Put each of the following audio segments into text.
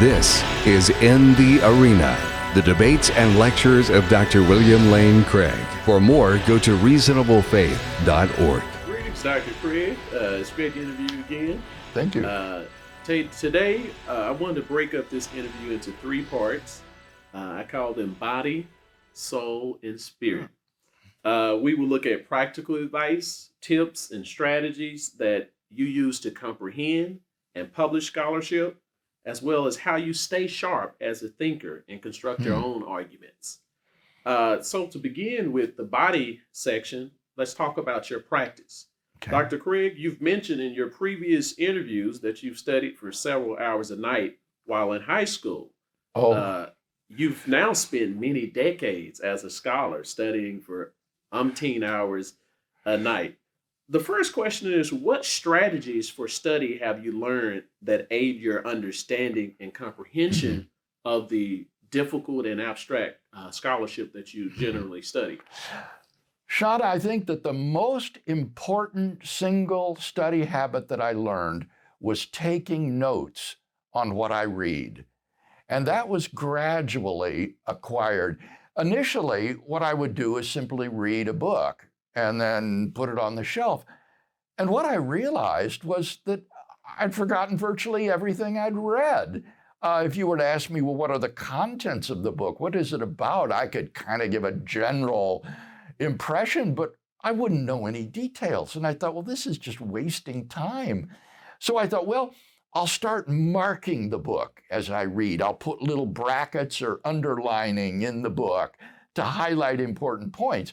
This is In the Arena, the debates and lectures of Dr. William Lane Craig. For more, go to reasonablefaith.org. Greetings, Dr. Craig. Uh, it's great to interview you again. Thank you. Uh, t- today, uh, I wanted to break up this interview into three parts. Uh, I call them body, soul, and spirit. Uh, we will look at practical advice, tips, and strategies that you use to comprehend and publish scholarship, as well as how you stay sharp as a thinker and construct your Hmm. own arguments. Uh, so, to begin with the body section, let's talk about your practice. Okay. Dr. Craig, you've mentioned in your previous interviews that you've studied for several hours a night while in high school. oh, Uh, you've now spent many decades as a scholar studying for umpteen hours a night. The first question is What strategies for study have you learned that aid your understanding and comprehension of the difficult and abstract uh, scholarship that you generally study? Shada, I think that the most important single study habit that I learned was taking notes on what I read. And that was gradually acquired. Initially, what I would do is simply read a book and then put it on the shelf. And what I realized was that I'd forgotten virtually everything I'd read. Uh, if you were to ask me, well, what are the contents of the book? What is it about? I could kind of give a general impression, but I wouldn't know any details. And I thought, well, this is just wasting time. So I thought, well, I'll start marking the book as I read. I'll put little brackets or underlining in the book to highlight important points.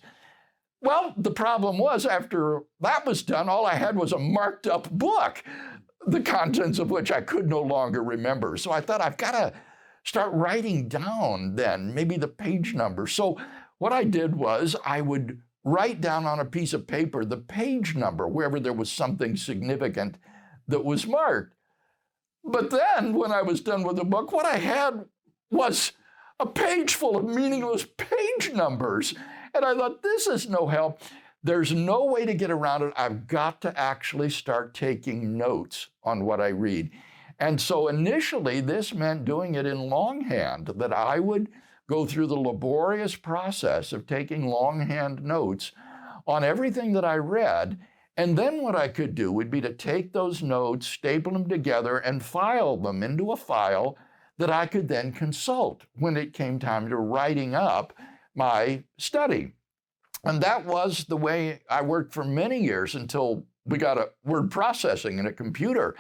Well, the problem was after that was done, all I had was a marked up book, the contents of which I could no longer remember. So I thought I've got to start writing down then, maybe the page number. So what I did was I would write down on a piece of paper the page number wherever there was something significant that was marked. But then when I was done with the book, what I had was a page full of meaningless page numbers. And I thought, this is no help. There's no way to get around it. I've got to actually start taking notes on what I read. And so initially, this meant doing it in longhand, that I would go through the laborious process of taking longhand notes on everything that I read. And then what I could do would be to take those notes, staple them together, and file them into a file that I could then consult when it came time to writing up my study. And that was the way I worked for many years until we got a word processing and a computer.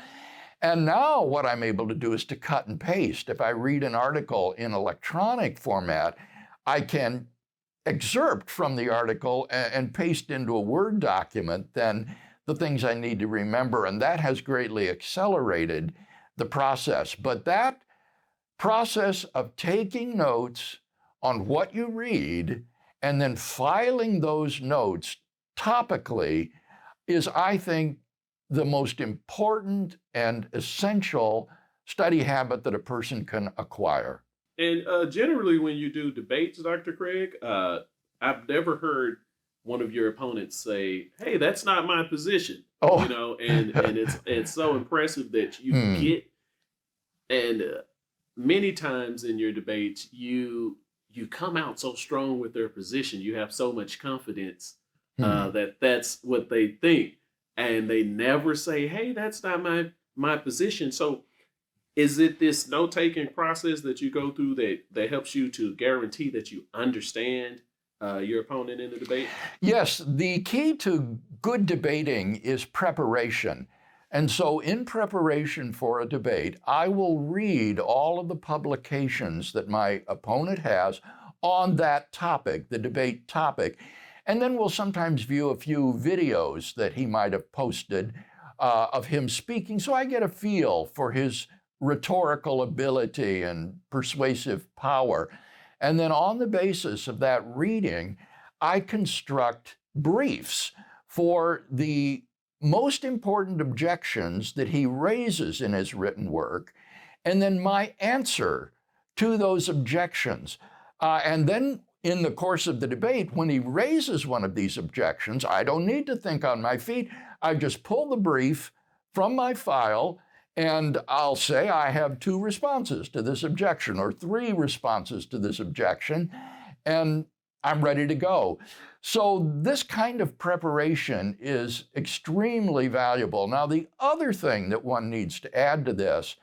And now what I'm able to do is to cut and paste. If I read an article in electronic format, I can excerpt from the article and, paste into a Word document then the things I need to remember. And that has greatly accelerated the process. But that process of taking notes on what you read and then filing those notes topically is, I think, the most important and essential study habit that a person can acquire. And uh, generally, when you do debates, Dr. Craig, uh, I've never heard one of your opponents say, "Hey, that's not my position." Oh. You know, and and it's it's so impressive that you Hmm. get. And uh, many times in your debates, you you come out so strong with their position. You have so much confidence uh, Hmm. that that's what they think, and they never say, "Hey, that's not my my position." So, is it this note taking process that you go through that that helps you to guarantee that you understand uh, your opponent in the debate? Yes, the key to good debating is preparation. And so, in preparation for a debate, I will read all of the publications that my opponent has on that topic, the debate topic. And then we'll sometimes view a few videos that he might have posted uh, of him speaking. So I get a feel for his rhetorical ability and persuasive power. And then, on the basis of that reading, I construct briefs for the most important objections that he raises in his written work, and then my answer to those objections. Uh, and then in the course of the debate, when he raises one of these objections, I don't need to think on my feet. I just pull the brief from my file And I'll say I have two responses to this objection or three responses to this objection, and I'm ready to go. So, this kind of preparation is extremely valuable. Now, the other thing that one needs to add to this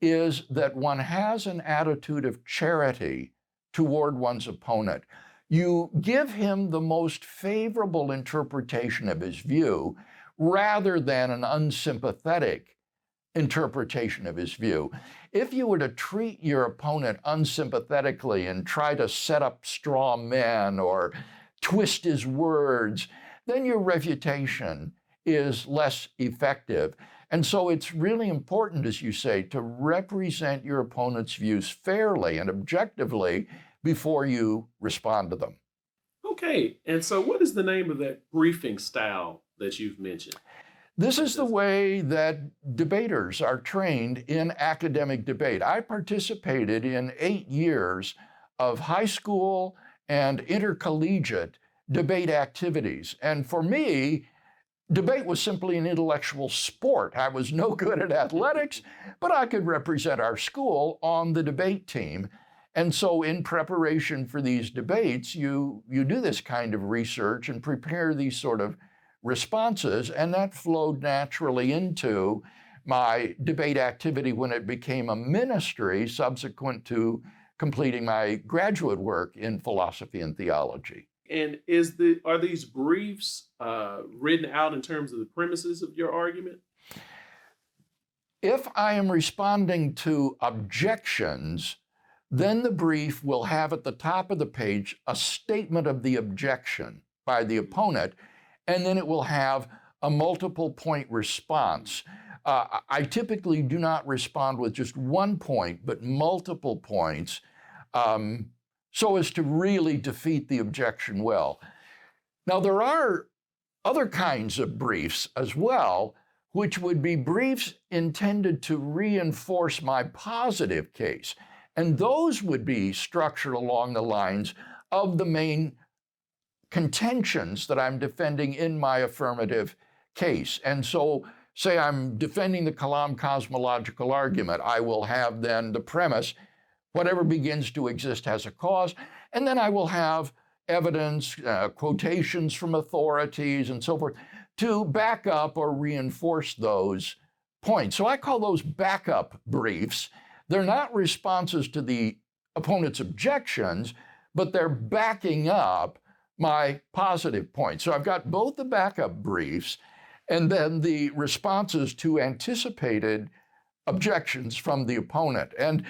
is that one has an attitude of charity toward one's opponent. You give him the most favorable interpretation of his view rather than an unsympathetic interpretation of his view. If you were to treat your opponent unsympathetically and try to set up straw men or twist his words, then your refutation is less effective. And so it's really important, as you say, to represent your opponent's views fairly and objectively before you respond to them. Okay, and so what is the name of that briefing style that you've mentioned? This is the way that debaters are trained in academic debate. I participated in eight years of high school and intercollegiate debate activities. And for me, debate was simply an intellectual sport. I was no good at athletics, but I could represent our school on the debate team. And so, in preparation for these debates, you, you do this kind of research and prepare these sort of responses, and that flowed naturally into my debate activity when it became a ministry subsequent to completing my graduate work in philosophy and theology. And is the are these briefs uh, written out in terms of the premises of your argument? If I am responding to objections, then the brief will have at the top of the page a statement of the objection by the opponent, and then it will have a multiple point response. Uh, I typically do not respond with just one point, but multiple points. Um, so as to really defeat the objection well. Now, there are other kinds of briefs as well, which would be briefs intended to reinforce my positive case. And those would be structured along the lines of the main contentions that I'm defending in my affirmative case. And so, say I'm defending the Kalam cosmological argument, I will have then the premise Whatever begins to exist has a cause. And then I will have evidence, uh, quotations from authorities, and so forth to back up or reinforce those points. So I call those backup briefs. They're not responses to the opponent's objections, but they're backing up my positive points. So I've got both the backup briefs and then the responses to anticipated objections from the opponent. And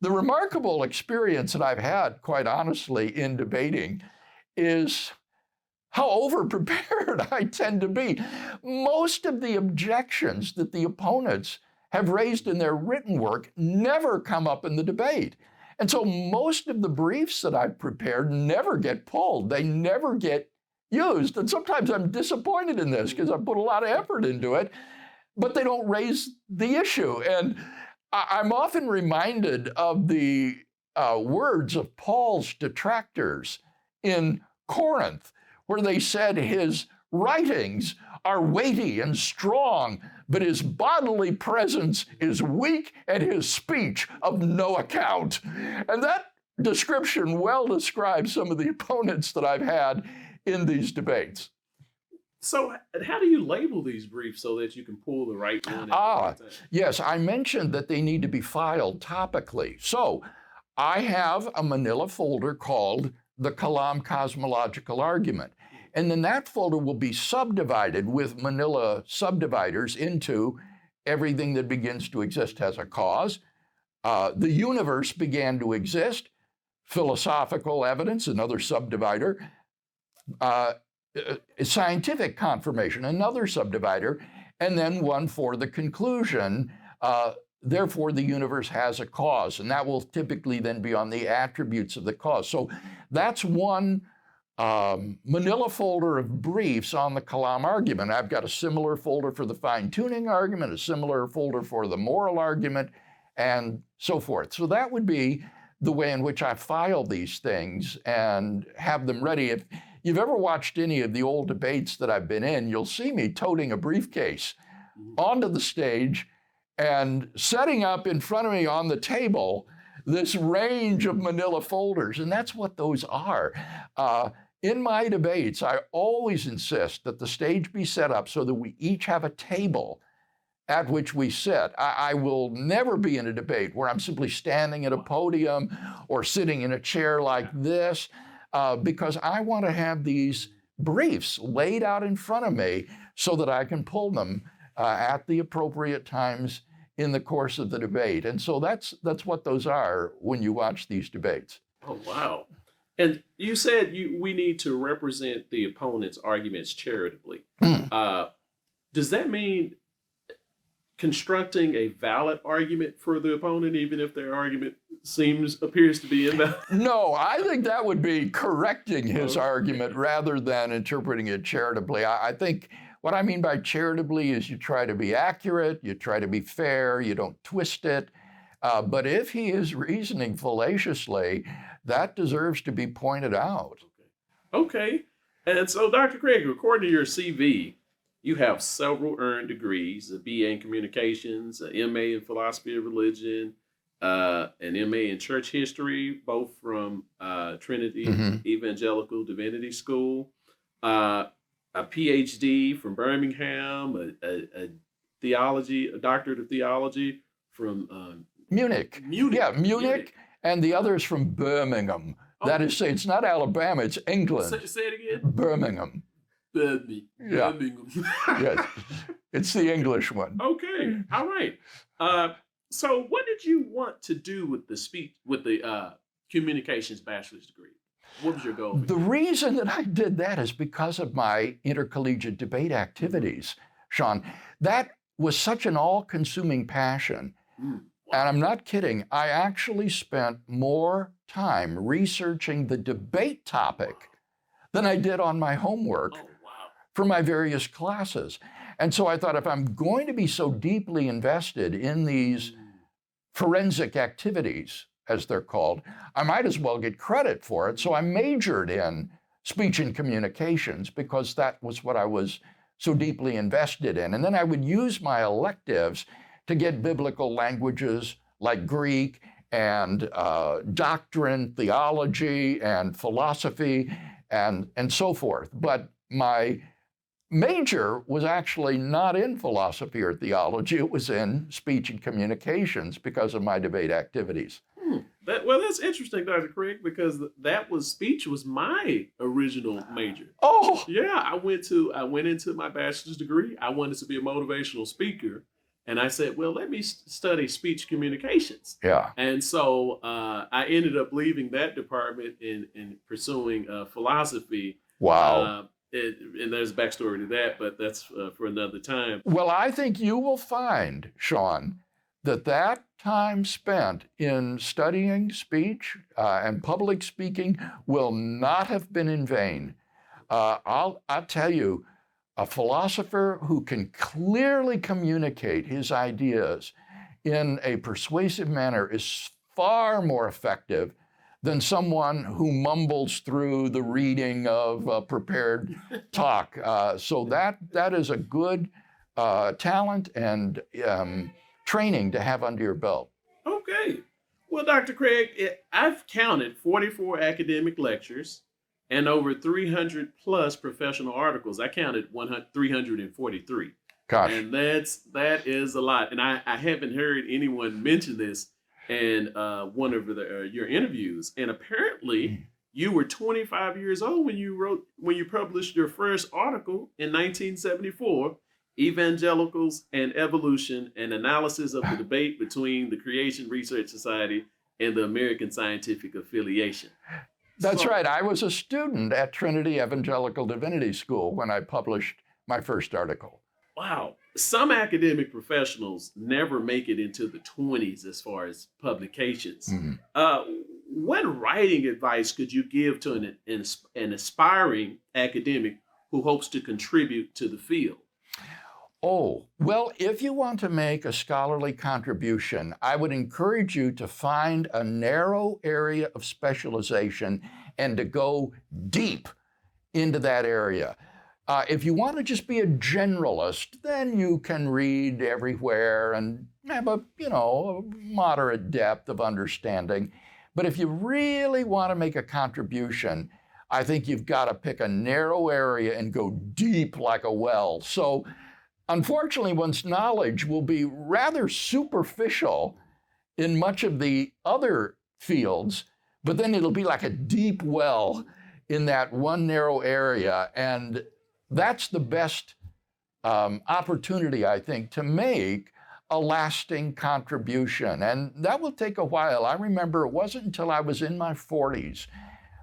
the remarkable experience that I've had, quite honestly, in debating is how overprepared I tend to be. Most of the objections that the opponents have raised in their written work never come up in the debate. And so most of the briefs that I've prepared never get pulled, they never get used. And sometimes I'm disappointed in this because I put a lot of effort into it, but they don't raise the issue. And I'm often reminded of the uh, words of Paul's detractors in Corinth, where they said his writings are weighty and strong, but his bodily presence is weak and his speech of no account. And that description well describes some of the opponents that I've had in these debates. So, how do you label these briefs so that you can pull the right one? Ah, yes, I mentioned that they need to be filed topically. So, I have a manila folder called the Kalam Cosmological Argument. And then that folder will be subdivided with manila subdividers into everything that begins to exist has a cause. Uh, the universe began to exist, philosophical evidence, another subdivider. Uh, uh, scientific confirmation, another subdivider, and then one for the conclusion. Uh, therefore, the universe has a cause, and that will typically then be on the attributes of the cause. So that's one um, manila folder of briefs on the Kalam argument. I've got a similar folder for the fine tuning argument, a similar folder for the moral argument, and so forth. So that would be the way in which I file these things and have them ready. If you've ever watched any of the old debates that I've been in, you'll see me toting a briefcase mm-hmm. onto the stage and setting up in front of me on the table this range of manila folders. And that's what those are. Uh, in my debates, I always insist that the stage be set up so that we each have a table at which we sit. I, I, will never be in a debate where I'm simply standing at a podium or sitting in a chair like this, uh, because I want to have these briefs laid out in front of me so that I can pull them uh, at the appropriate times in the course of the debate. And so that's that's what those are when you watch these debates. Oh wow. And you said you we need to represent the opponent's arguments charitably. Mm. Uh, does that mean constructing a valid argument for the opponent, even if their argument seems appears to be invalid? No, I think that would be correcting his okay. argument rather than interpreting it charitably. I, I, think what I mean by charitably is you try to be accurate, you try to be fair, you don't twist it. Uh, but if he is reasoning fallaciously, that deserves to be pointed out. Okay. okay. And so, Dr. Craig, according to your CV, you have several earned degrees a BA in communications, an MA in philosophy of religion, uh, an MA in church history, both from uh, Trinity mm-hmm. Evangelical Divinity School, uh, a PhD from Birmingham, a, a, a, theology, a doctorate of theology from um, Munich. Munich. Yeah, Munich, Munich, and the other is from Birmingham. Oh. That is, say, it's not Alabama, it's England. Say, say it again. Birmingham. Birmingham. Yeah. yes. It's the English one. Okay. All right. Uh, so what did you want to do with the speech with the uh, communications bachelor's degree? What was your goal? The reason that I did that is because of my intercollegiate debate activities, Sean. That was such an all-consuming passion. Mm. And I'm not kidding. I actually spent more time researching the debate topic than I did on my homework. Oh for my various classes. And so I thought if I'm going to be so deeply invested in these hmm. forensic activities, as they're called, I might as well get credit for it. So I majored in speech and communications because that was what I was so deeply invested in. And then I would use my electives to get biblical languages like Greek and uh, doctrine, theology, and philosophy, and, and so forth. But my major was actually not in philosophy or theology, it was in speech and communications because of my debate activities. Hmm. That, well, that's interesting, Dr. Craig, because that was speech was my original major. Oh, yeah. I went to I went into my bachelor's degree. I wanted to be a motivational speaker, and I said, well, let me study speech communications. Yeah. And so uh, I ended up leaving that department and, and pursuing uh, philosophy. Wow. Uh, it, and there's a backstory to that, but that's uh, for another time. Well, I think you will find, Sean, that that time spent in studying speech uh, and public speaking will not have been in vain. Uh, I'll, I'll tell you, a philosopher who can clearly communicate his ideas in a persuasive manner is far more effective than someone who mumbles through the reading of a prepared talk. Uh, so that that is a good uh, talent and um, training to have under your belt. Okay. Well, Dr. Craig, I've counted 44 academic lectures and over 300 plus professional articles. I counted 100, 343. Gosh. And that's that is a lot. And I, I haven't heard anyone mention this in uh, one of the, uh, your interviews. And apparently, mm. you were 25 years old when you wrote when you published your first article in 1974. Evangelicals and Evolution, an analysis of the debate between the Creation Research Society and the American Scientific Affiliation. That's so, right. I was a student at Trinity Evangelical Divinity School when I published my first article. Wow some academic professionals never make it into the 20s as far as publications. Mm-hmm. Uh, what writing advice could you give to an, an, an aspiring academic who hopes to contribute to the field? Oh, well, if you want to make a scholarly contribution, I would encourage you to find a narrow area of specialization and to go deep into that area Uh, if you want to just be a generalist, then you can read everywhere and have a you know a moderate depth of understanding. But if you really want to make a contribution, I think you've got to pick a narrow area and go deep like a well. So, unfortunately, one's knowledge will be rather superficial in much of the other fields, but then it'll be like a deep well in that one narrow area. And that's the best um, opportunity, I think, to make a lasting contribution. And that will take a while. I remember it wasn't until I was in my 40s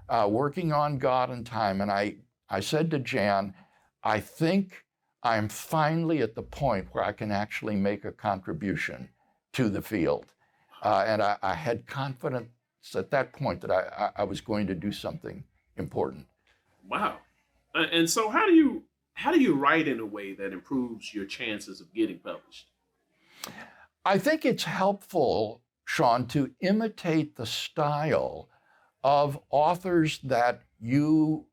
uh, working on God and time, and I, I said to Jan, I think I'm finally at the point where I can actually make a contribution to the field. Uh, and I, I, had confidence at that point that I, I, was going to do something important. Wow. And so how do you how do you write in a way that improves your chances of getting published? I think it's helpful, Sean, to imitate the style of authors that you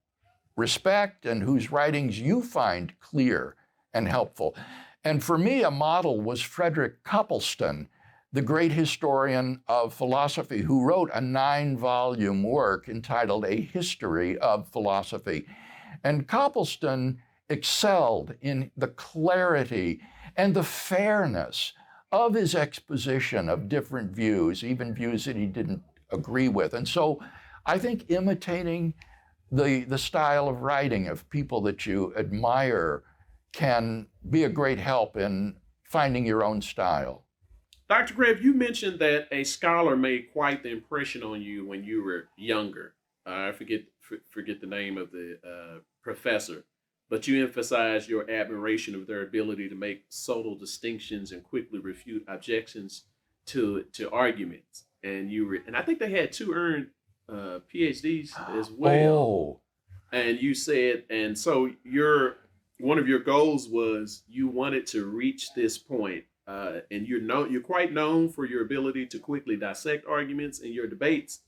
respect and whose writings you find clear and hmm. helpful. And for me, a model was Frederick Copleston, the great historian of philosophy, who wrote a nine volume work entitled A History of Philosophy. And Copleston excelled in the clarity and the fairness of his exposition of different views, even views that he didn't agree with. And so I think imitating the, the style of writing of people that you admire can be a great help in finding your own style. Dr. Craig, you mentioned that a scholar made quite the impression on you when you were younger. Uh, I forget forget the name of the uh, professor, but you emphasized your admiration of their ability to make subtle distinctions and quickly refute objections to to arguments. And you were, and I think they had two earned uh, PhDs as well. Oh. And you said, and so your one of your goals was you wanted to reach this point, uh, and you're known, you're quite known for your ability to quickly dissect arguments in your debates.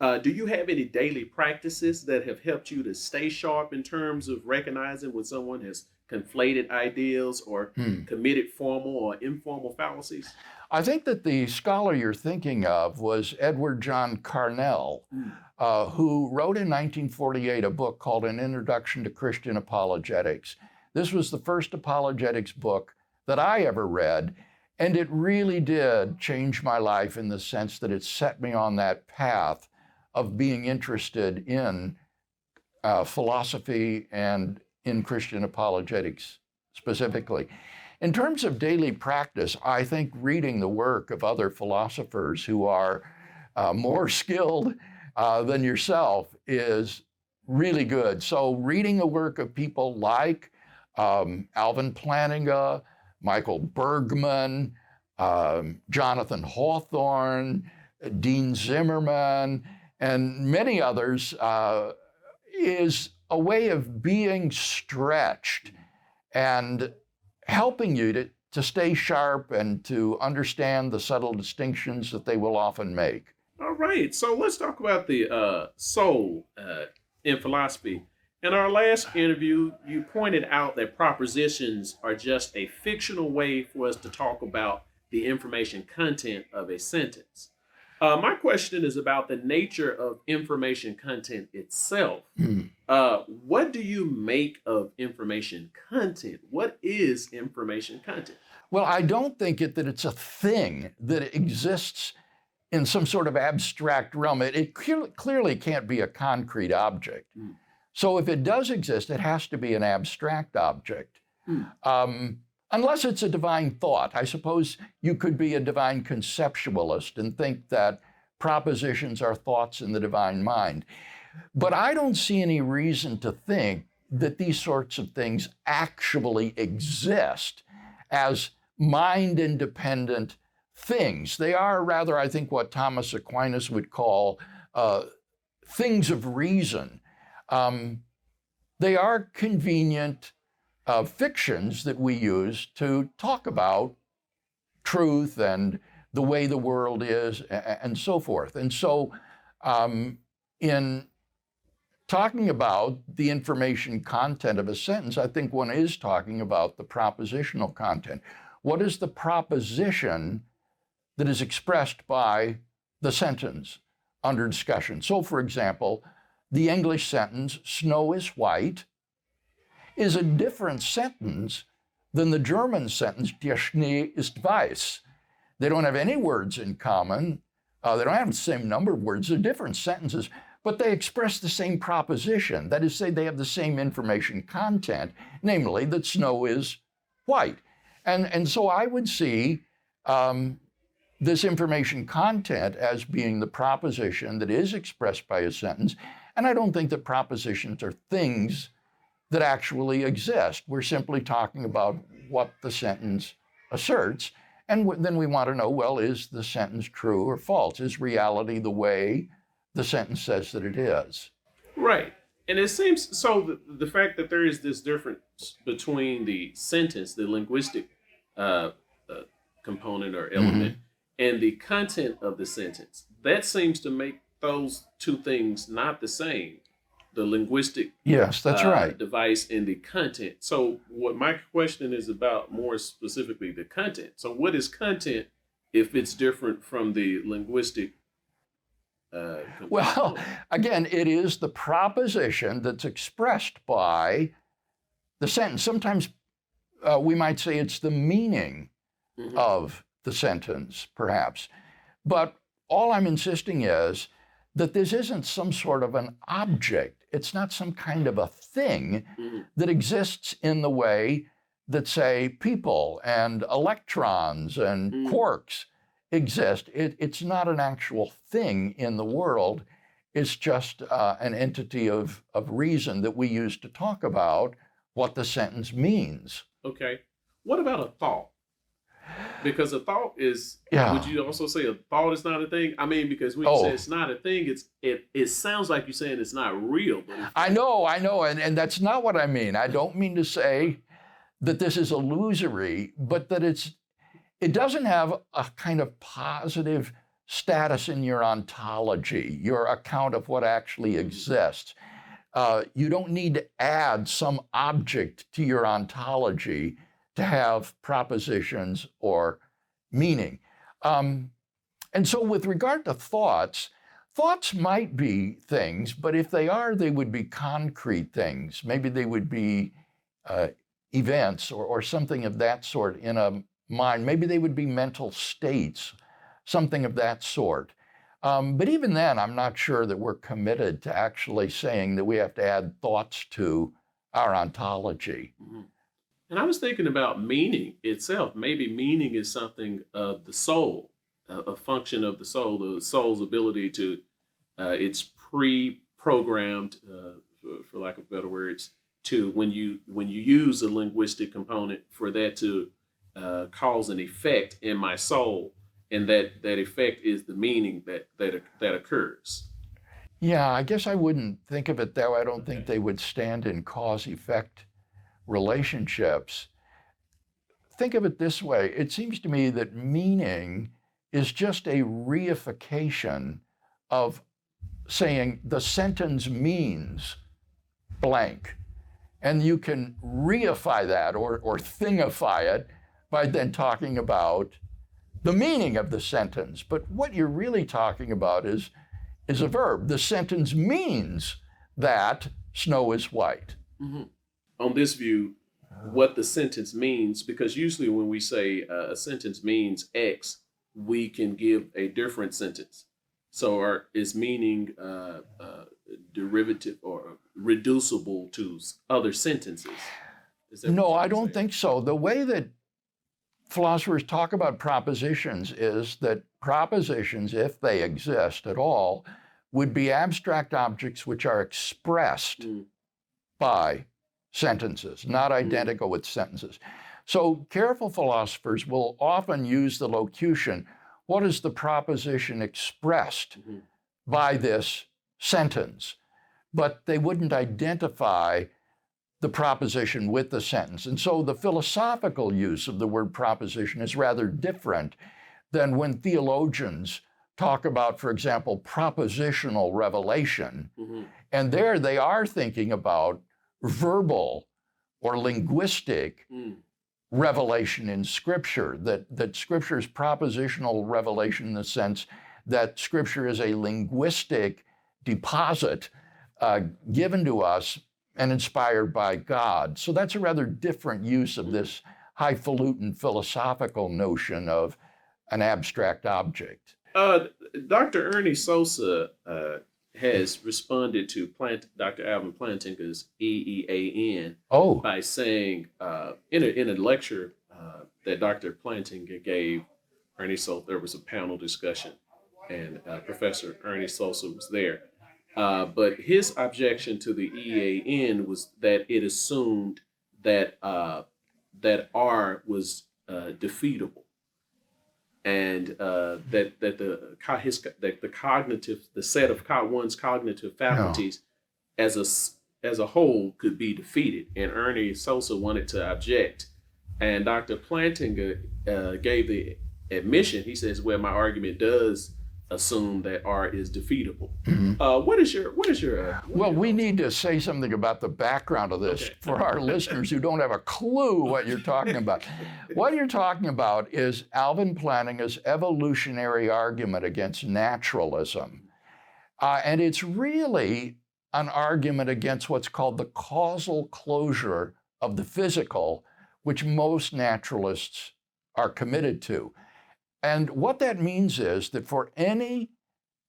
Uh, do you have any daily practices that have helped you to stay sharp in terms of recognizing when someone has conflated ideals or hmm. committed formal or informal fallacies? I think that the scholar you're thinking of was Edward John Carnell, mm. uh, who wrote in 1948 a book called An Introduction to Christian Apologetics. This was the first apologetics book that I ever read, and it really did change my life in the sense that it set me on that path of being interested in uh, philosophy and in Christian apologetics specifically. In terms of daily practice, I think reading the work of other philosophers who are uh, more skilled uh, than yourself is really good. So, reading the work of people like um, Alvin Plantinga, Michael Bergmann, um, Jonathan Hawthorne, Dean Zimmerman, and many others uh, is a way of being stretched and helping you to, to stay sharp and to understand the subtle distinctions that they will often make. All right, so let's talk about the uh, soul uh, in philosophy. In our last interview, you pointed out that propositions are just a fictional way for us to talk about the information content of a sentence. Uh, my question is about the nature of information content itself. Mm. Uh, what do you make of information content? What is information content? Well, I don't think it that it's a thing that exists in some sort of abstract realm. It, it clearly can't be a concrete object. Mm. So if it does exist, it has to be an abstract object. Mm. Um, unless it's a divine thought. I suppose you could be a divine conceptualist and think that propositions are thoughts in the divine mind. But I don't see any reason to think that these sorts of things actually exist as mind independent things. They are rather, I think, what Thomas Aquinas would call uh, things of reason. Um, they are convenient uh, fictions that we use to talk about truth and the way the world is and so forth. And so, um, in talking about the information content of a sentence, I think one is talking about the propositional content. What is the proposition that is expressed by the sentence under discussion? So, for example, the English sentence, snow is white, is a different sentence than the German sentence, der Schnee ist weiß. They don't have any words in common. Uh, they don't have the same number of words. They're different sentences, but they express the same proposition. That is, to say they have the same information content, namely that snow is white. And, and so I would see um, this information content as being the proposition that is expressed by a sentence. And I don't think that propositions are things that actually exist. We're simply talking about what the sentence asserts. And then we want to know well, is the sentence true or false? Is reality the way the sentence says that it is? Right. And it seems so the, the fact that there is this difference between the sentence, the linguistic uh, uh, component or element, mm-hmm. and the content of the sentence, that seems to make those two things not the same the linguistic yes that's uh, right. device and the content. So what my question is about more specifically the content. So what is content if it's different from the linguistic uh, well again it is the proposition that's expressed by the sentence. Sometimes uh, we might say it's the meaning mm-hmm. of the sentence perhaps. But all i'm insisting is that this isn't some sort of an object it's not some kind of a thing mm-hmm. that exists in the way that, say, people and electrons and mm. quarks exist. It, it's not an actual thing in the world. It's just uh, an entity of, of reason that we use to talk about what the sentence means. Okay. What about a thought? Because a thought is yeah. would you also say a thought is not a thing i mean because when you oh. say it's not a thing it's it it sounds like you're saying it's not real but i know i know and, and that's not what i mean i don't mean to say that this is illusory but that it's it doesn't have a kind of positive status in your ontology your account of what actually mm-hmm. exists uh, you don't need to add some object to your ontology to have propositions or meaning. Um, and so, with regard to thoughts, thoughts might be things, but if they are, they would be concrete things. Maybe they would be uh, events or, or something of that sort in a mind. Maybe they would be mental states, something of that sort. Um, but even then, I'm not sure that we're committed to actually saying that we have to add thoughts to our ontology. Mm-hmm. And I was thinking about meaning itself. Maybe meaning is something of the soul, a, a function of the soul, the soul's ability to, uh, it's pre-programmed, uh, for, for, lack of better words, to when you when you use a linguistic component for that to uh, cause an effect in my soul, and that that effect is the meaning that that that occurs. Yeah, I guess I wouldn't think of it that way. I don't think they would stand in cause effect relationships, think of it this way it seems to me that meaning is just a reification of saying the sentence means blank. And you can reify that or, or thingify it by then talking about the meaning of the sentence. But what you're really talking about is, is a verb. The sentence means that snow is white. Mm-hmm on this view what the sentence means because usually when we say uh, a sentence means X, we can give a different sentence. So our, is meaning uh, uh, derivative or reducible to other sentences? No, I don't think so. The way that philosophers talk about propositions is that propositions, if they exist at all, would be abstract objects which are expressed mm. by sentences, not mm-hmm. identical with sentences. So careful philosophers will often use the locution what is the proposition expressed mm-hmm. by this sentence? But they wouldn't identify the proposition with the sentence. And so the philosophical use of the word proposition is rather different than when theologians talk about, for example, propositional revelation. Mhm. And there they are thinking about verbal or linguistic Mm. revelation in Scripture, that, that Scripture is propositional revelation in the sense that Scripture is a linguistic deposit uh, given to us and inspired by God. So that's a rather different use of this highfalutin philosophical notion of an abstract object. Uh, Dr. Ernie Sosa uh, has responded to Plant, Dr. Alvin Plantinga's EAAN Oh, by saying uh, in, a, in a lecture uh, that Dr. Plantinga gave, Ernie Sosa, there was a panel discussion, and uh, Professor Ernie Sosa was there. Uh, but his objection to the EAN was that it assumed that uh, that R was uh, defeatable, and uh, that that the his that the cognitive the set of one's cognitive faculties as a as a whole could be defeated. And Ernie Sosa wanted to object, and Dr. Plantinga uh, gave the admission. He says, "Well, my argument does assume that R is defeatable." mhm. Uh, what is your what is your uh, what Well, your- we need to say something about the background of this Okay. for our listeners who don't have a clue what you're talking about. What you're talking about is Alvin Plantinga's evolutionary argument against naturalism. Uh, and it's really an argument against what's called the causal closure of the physical, which most naturalists are committed to. And what that means is that for any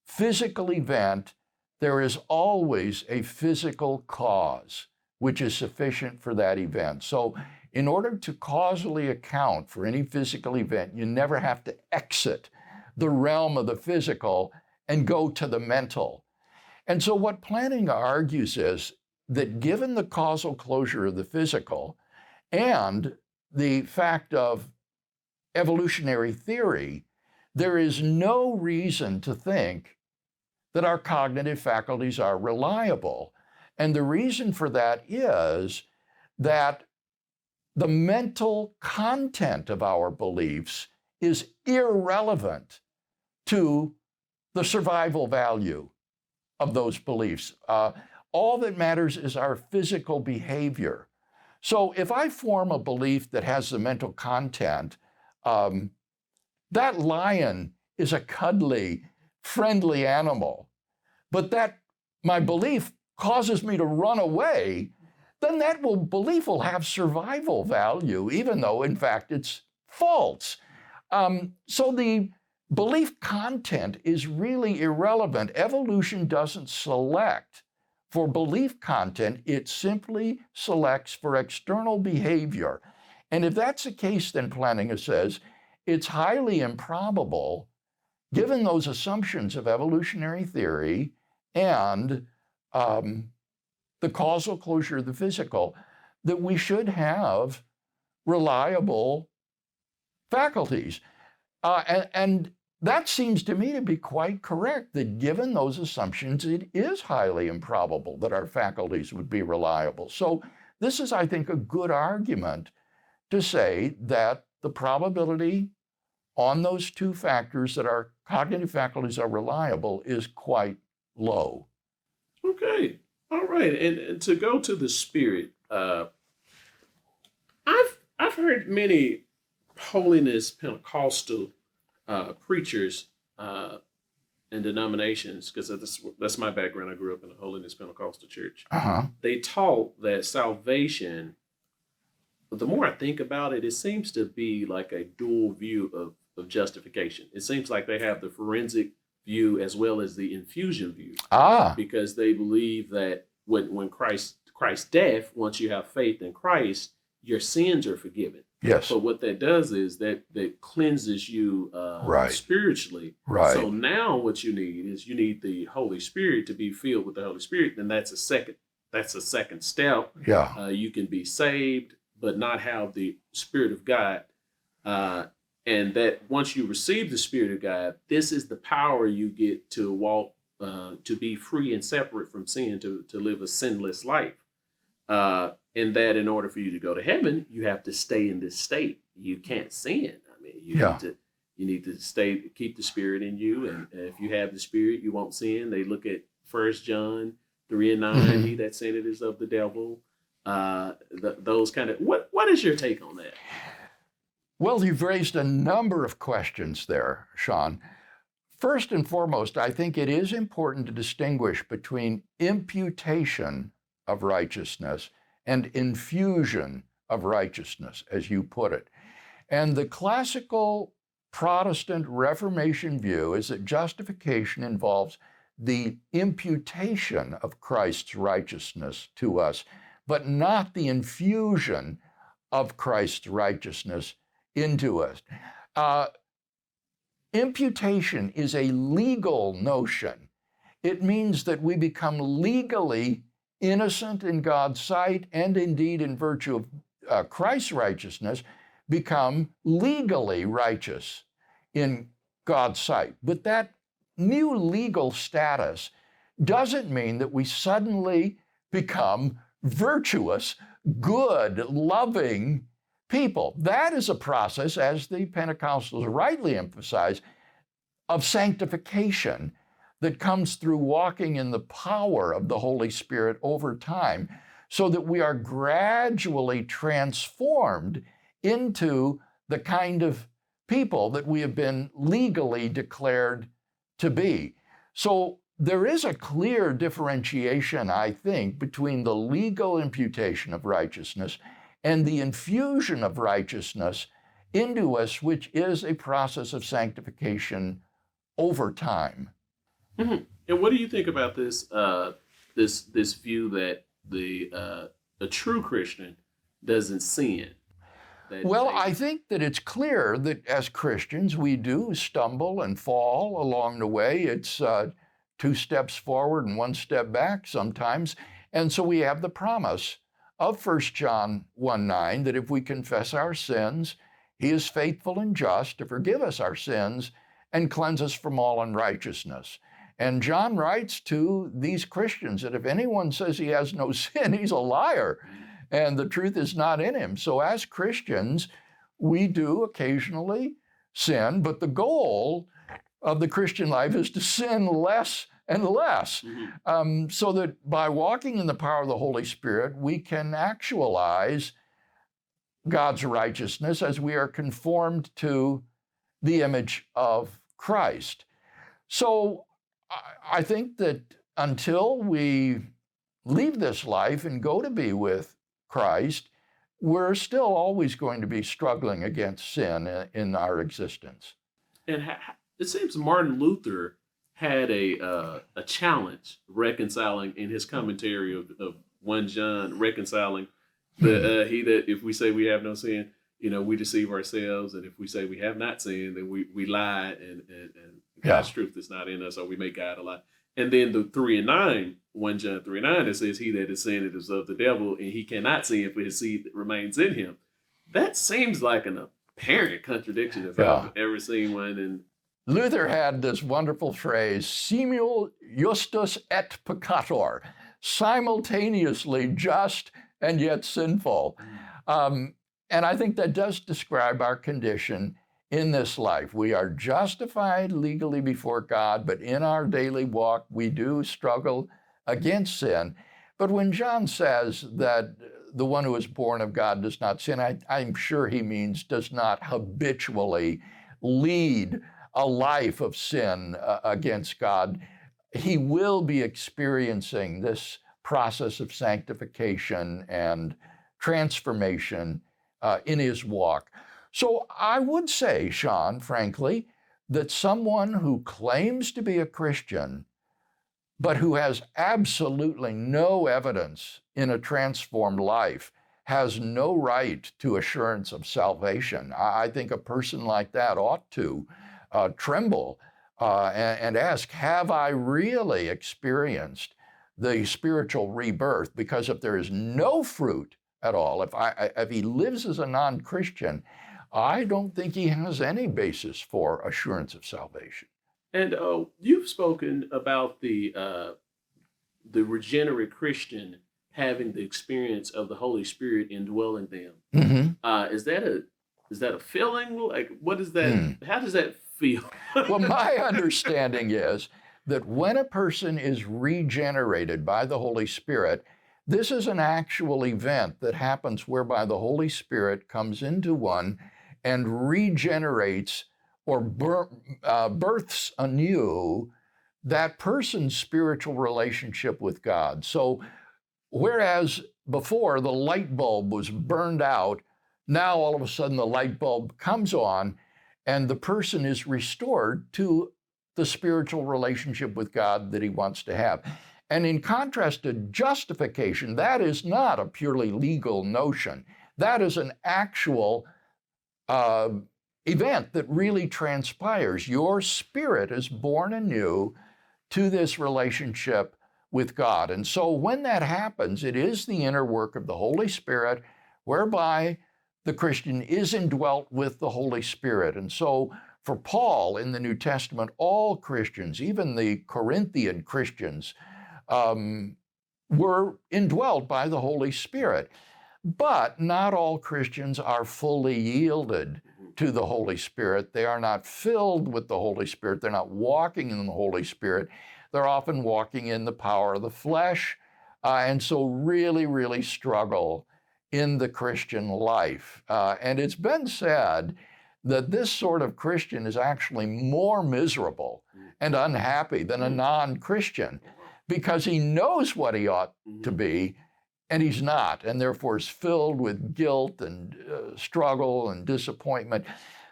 physical event, there is always a physical cause which is sufficient for that event. So, in order to causally account for any physical event, you never have to exit the realm of the physical and go to the mental. And so, what Plantinga argues is that given the causal closure of the physical and the fact of evolutionary theory, there is no reason to think that our cognitive faculties are reliable. And the reason for that is that the mental content of our beliefs is irrelevant to the survival value of those beliefs. Uh, all that matters is our physical behavior. So if I form a belief that has the mental content, um, that lion is a cuddly, friendly animal, but that my belief causes me to run away, then that will, belief will have survival value, even though in fact it's false. Um, so the belief content is really irrelevant. Evolution doesn't select for belief content, it simply selects for external behavior. And if that's the case, then Plantinga says it's highly improbable, given those assumptions of evolutionary theory and um, the causal closure of the physical, that we should have reliable faculties. Uh, and, and that seems to me to be quite correct that given those assumptions, it is highly improbable that our faculties would be reliable. So, this is, I think, a good argument to say that the probability on those two factors that our cognitive faculties are reliable is quite low. Okay. All right. And, and to go to the spirit, uh, I've I've heard many holiness Pentecostal uh, preachers uh, and denominations, because that's that's my background. I grew up in a holiness Pentecostal church. Uh-huh. They taught that salvation. The more I think about it, it seems to be like a dual view of, of justification. It seems like they have the forensic view as well as the infusion view Ah, because they believe that when when Christ Christ's death, once you have faith in Christ, your sins are forgiven. yes, But what that does is that that cleanses you uh, Right. spiritually. right. So now what you need is you need the Holy Spirit to be filled with the Holy Spirit, and that's a second that's a second step. yeah, Uh, you can be saved, but not have the Spirit of God. Uh, and that once you receive the Spirit of God, this is the power you get to walk, uh, to be free and separate from sin, to, to live a sinless life. Uh, and that in order for you to go to heaven, you have to stay in this state. You can't sin. I mean, you Yeah. need to You need to stay, keep the spirit in you, and if you have the spirit, you won't sin. They look at First John three and 9 Mhm. He that sinned is of the devil. Uh, th- those kind of what what is your take on that? Well, you've raised a number of questions there, Sean. First and foremost, I think it is important to distinguish between imputation of righteousness and infusion of righteousness, as you put it. And the classical Protestant Reformation view is that justification involves the imputation of Christ's righteousness to us, but not the infusion of Christ's righteousness into us. Uh, imputation is a legal notion. It means that we become legally innocent in God's sight, and indeed, in virtue of uh, Christ's righteousness, become legally righteous in God's sight. But that new legal status doesn't mean that we suddenly become virtuous, good, loving people. That is a process, as the Pentecostals rightly emphasize, of sanctification that comes through walking in the power of the Holy Spirit over time, so that we are gradually transformed into the kind of people that we have been legally declared to be. So there is a clear differentiation, I think, between the legal imputation of righteousness and the infusion of righteousness into us, which is a process of sanctification over time. And what do you think about this uh, this this view that the uh, a true Christian doesn't sin? Well, I think that it's clear that as Christians, we do stumble and fall along the way. It's uh, two steps forward and one step back sometimes. And so we have the promise of 1 John 1 9 that if we confess our sins, he is faithful and just to forgive us our sins and cleanse us from all unrighteousness. And John writes to these Christians that if anyone says he has no sin, he's a liar and the truth is not in him. So, as Christians, we do occasionally sin, but the goal of the Christian life is to sin less and less, Mhm. um, so that by walking in the power of the Holy Spirit, we can actualize God's righteousness as we are conformed to the image of Christ. So, I- I think that until we leave this life and go to be with Christ, we're still always going to be struggling against sin in our existence. and it seems Martin Luther had a uh, a challenge reconciling in his commentary of, of one John reconciling the uh, he that if we say we have no sin, you know, we deceive ourselves, and if we say we have not sinned, then we we lie, and and, and God's truth is not in us, or we make God a lie. And then the three and nine, one John three and nine, it says, "He that is sinned is of the devil, and he cannot sin, for his seed remains in him." That seems like an apparent contradiction if Yeah. I've ever seen one. And Luther had this wonderful phrase, simul justus et peccator, simultaneously just and yet sinful. Um, and I think that does describe our condition in this life. We are justified legally before God, but in our daily walk, we do struggle against sin. But when John says that the one who is born of God does not sin, I, I'm sure he means does not habitually lead a life of sin uh, against God. He will be experiencing this process of sanctification and transformation uh, in his walk. So I would say, Sean, frankly, that someone who claims to be a Christian, but who has absolutely no evidence in a transformed life, has no right to assurance of salvation. I I think a person like that ought to uh, tremble uh, and, and ask, Have I really experienced the spiritual rebirth? Because if there is no fruit at all, if, I, if he lives as a non Christian, I don't think he has any basis for assurance of salvation. and uh, you've spoken about the uh, the regenerate Christian having the experience of the Holy Spirit indwelling them. Mm-hmm. Uh, is that a is that a feeling? Like, what is that? Hmm. How does that well, my understanding is that when a person is regenerated by the Holy Spirit, this is an actual event that happens whereby the Holy Spirit comes into one and regenerates or bir- uh, births anew that person's spiritual relationship with God. So, whereas before the light bulb was burned out, now all of a sudden the light bulb comes on and the person is restored to the spiritual relationship with God that he wants to have. And in contrast to justification, that is not a purely legal notion. That is an actual uh, event that really transpires. Your spirit is born anew to this relationship with God. And so when that happens, it is the inner work of the Holy Spirit whereby the Christian is indwelt with the Holy Spirit. And so for Paul in the New Testament, all Christians, even the Corinthian Christians, um, were indwelt by the Holy Spirit. But not all Christians are fully yielded to the Holy Spirit. They are not filled with the Holy Spirit. They're not walking in the Holy Spirit. They're often walking in the power of the flesh, uh, and so really, really struggle in the Christian life. Uh, and it's been said that this sort of Christian is actually more miserable and unhappy than a non Christian because he knows what he ought to be and he's not, and therefore is filled with guilt and uh, struggle and disappointment.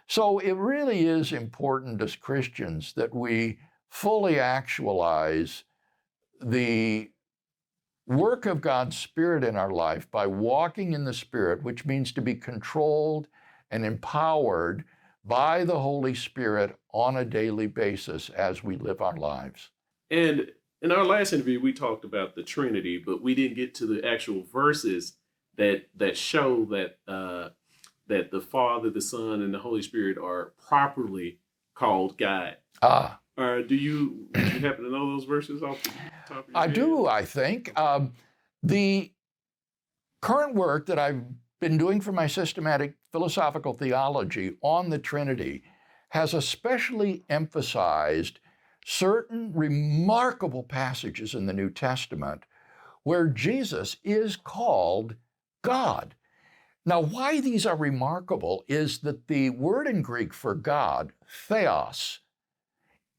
So it really is important as Christians that we fully actualize the work of God's Spirit in our life by walking in the Spirit, which means to be controlled and empowered by the Holy Spirit on a daily basis as we live our lives. And in our last interview, we talked about the Trinity, but we didn't get to the actual verses that that show that uh, that the Father, the Son, and the Holy Spirit are properly called God. Ah. Or do you do you happen to know those verses off the top of your I head? do, I think. Um, the current work that I've been doing for my systematic philosophical theology on the Trinity has especially emphasized certain remarkable passages in the New Testament where Jesus is called God. Now, why these are remarkable is that the word in Greek for God, theos,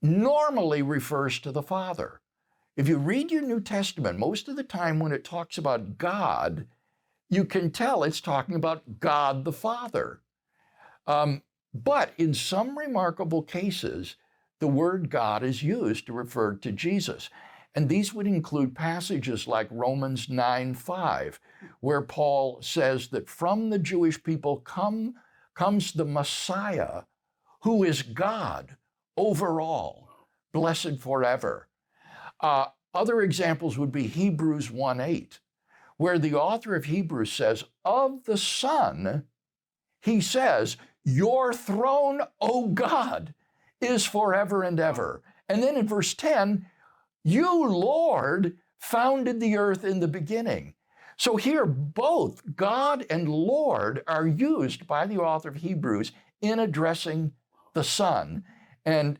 normally refers to the Father. If you read your New Testament, most of the time when it talks about God, you can tell it's talking about God the Father. Um, but in some remarkable cases, the word God is used to refer to Jesus. And these would include passages like Romans 9 5, where Paul says that from the Jewish people come, comes the Messiah, who is God over all, blessed forever. Uh, other examples would be Hebrews 1 8, where the author of Hebrews says, Of the Son, he says, Your throne, O God, is forever and ever. And then in verse 10, You, Lord, founded the earth in the beginning. So here, both God and Lord are used by the author of Hebrews in addressing the Son and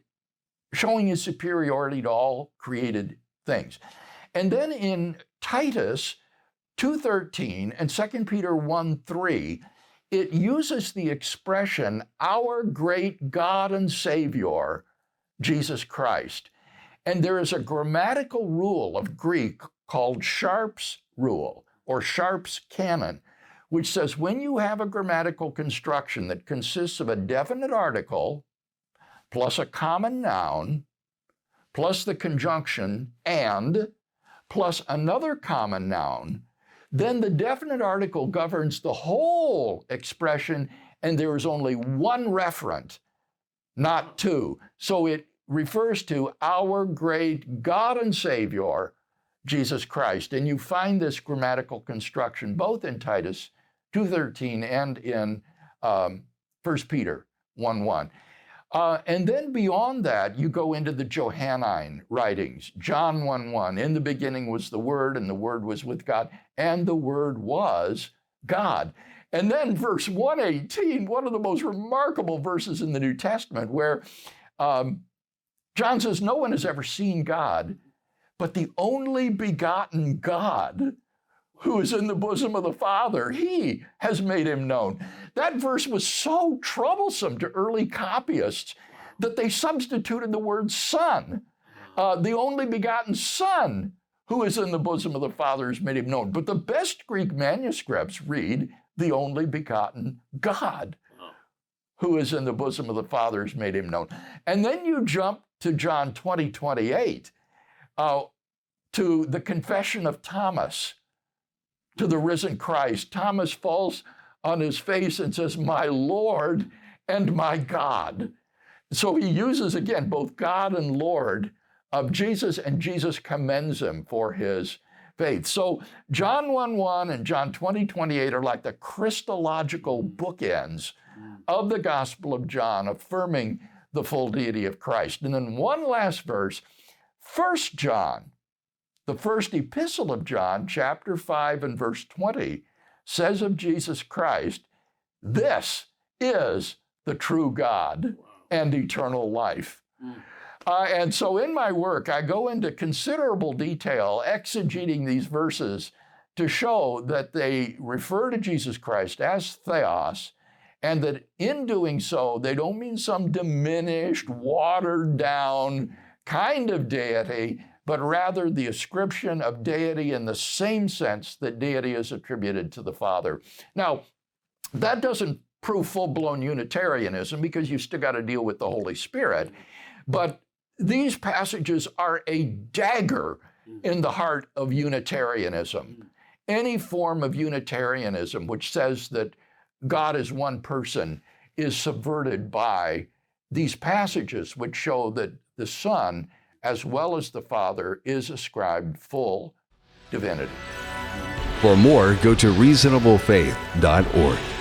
showing his superiority to all created things. And then in Titus 2:13 and 2 Peter 1:3, it uses the expression our great God and Savior, Jesus Christ. And there is a grammatical rule of Greek called Sharp's rule or Sharp's canon, which says when you have a grammatical construction that consists of a definite article plus a common noun plus the conjunction and plus another common noun, then the definite article governs the whole expression and there is only one referent, not two. So it refers to our great God and Savior, Jesus Christ. And you find this grammatical construction both in Titus 2.13 and in um, 1 Peter 1.1. Uh, and then beyond that, you go into the Johannine writings. John 1 1. In the beginning was the Word, and the Word was with God, and the Word was God. And then verse 118, one of the most remarkable verses in the New Testament, where um, John says, No one has ever seen God, but the only begotten God who is in the bosom of the Father, he has made him known. That verse was so troublesome to early copyists that they substituted the word Son. Uh, the only begotten Son who is in the bosom of the Father has made him known. But the best Greek manuscripts read, the only begotten God who is in the bosom of the Father has made him known. And then you jump to John 20, 28, uh, to the confession of Thomas to the risen Christ. Thomas falls on his face and says, My Lord and my God. So he uses again both God and Lord of Jesus, and Jesus commends him for his faith. So John 1 1 and John 20 28 are like the Christological bookends mm. of the Gospel of John, affirming the full deity of Christ. And then one last verse, 1 John the first epistle of John, chapter 5 and verse 20, says of Jesus Christ, This is the true God and eternal life. Mm. Uh, and so in my work, I go into considerable detail exegeting these verses to show that they refer to Jesus Christ as theos, and that in doing so, they don't mean some diminished, watered down kind of deity, but rather the ascription of deity in the same sense that deity is attributed to the Father. Now, that doesn't prove full blown Trinitarianism because you still got to deal with the Holy Spirit. But these passages are a dagger mm. in the heart of Unitarianism. Mm. Any form of Unitarianism which says that God is one person is subverted by these passages, which show that the Son as well as the Father, is ascribed full divinity. For more, go to reasonablefaith.org.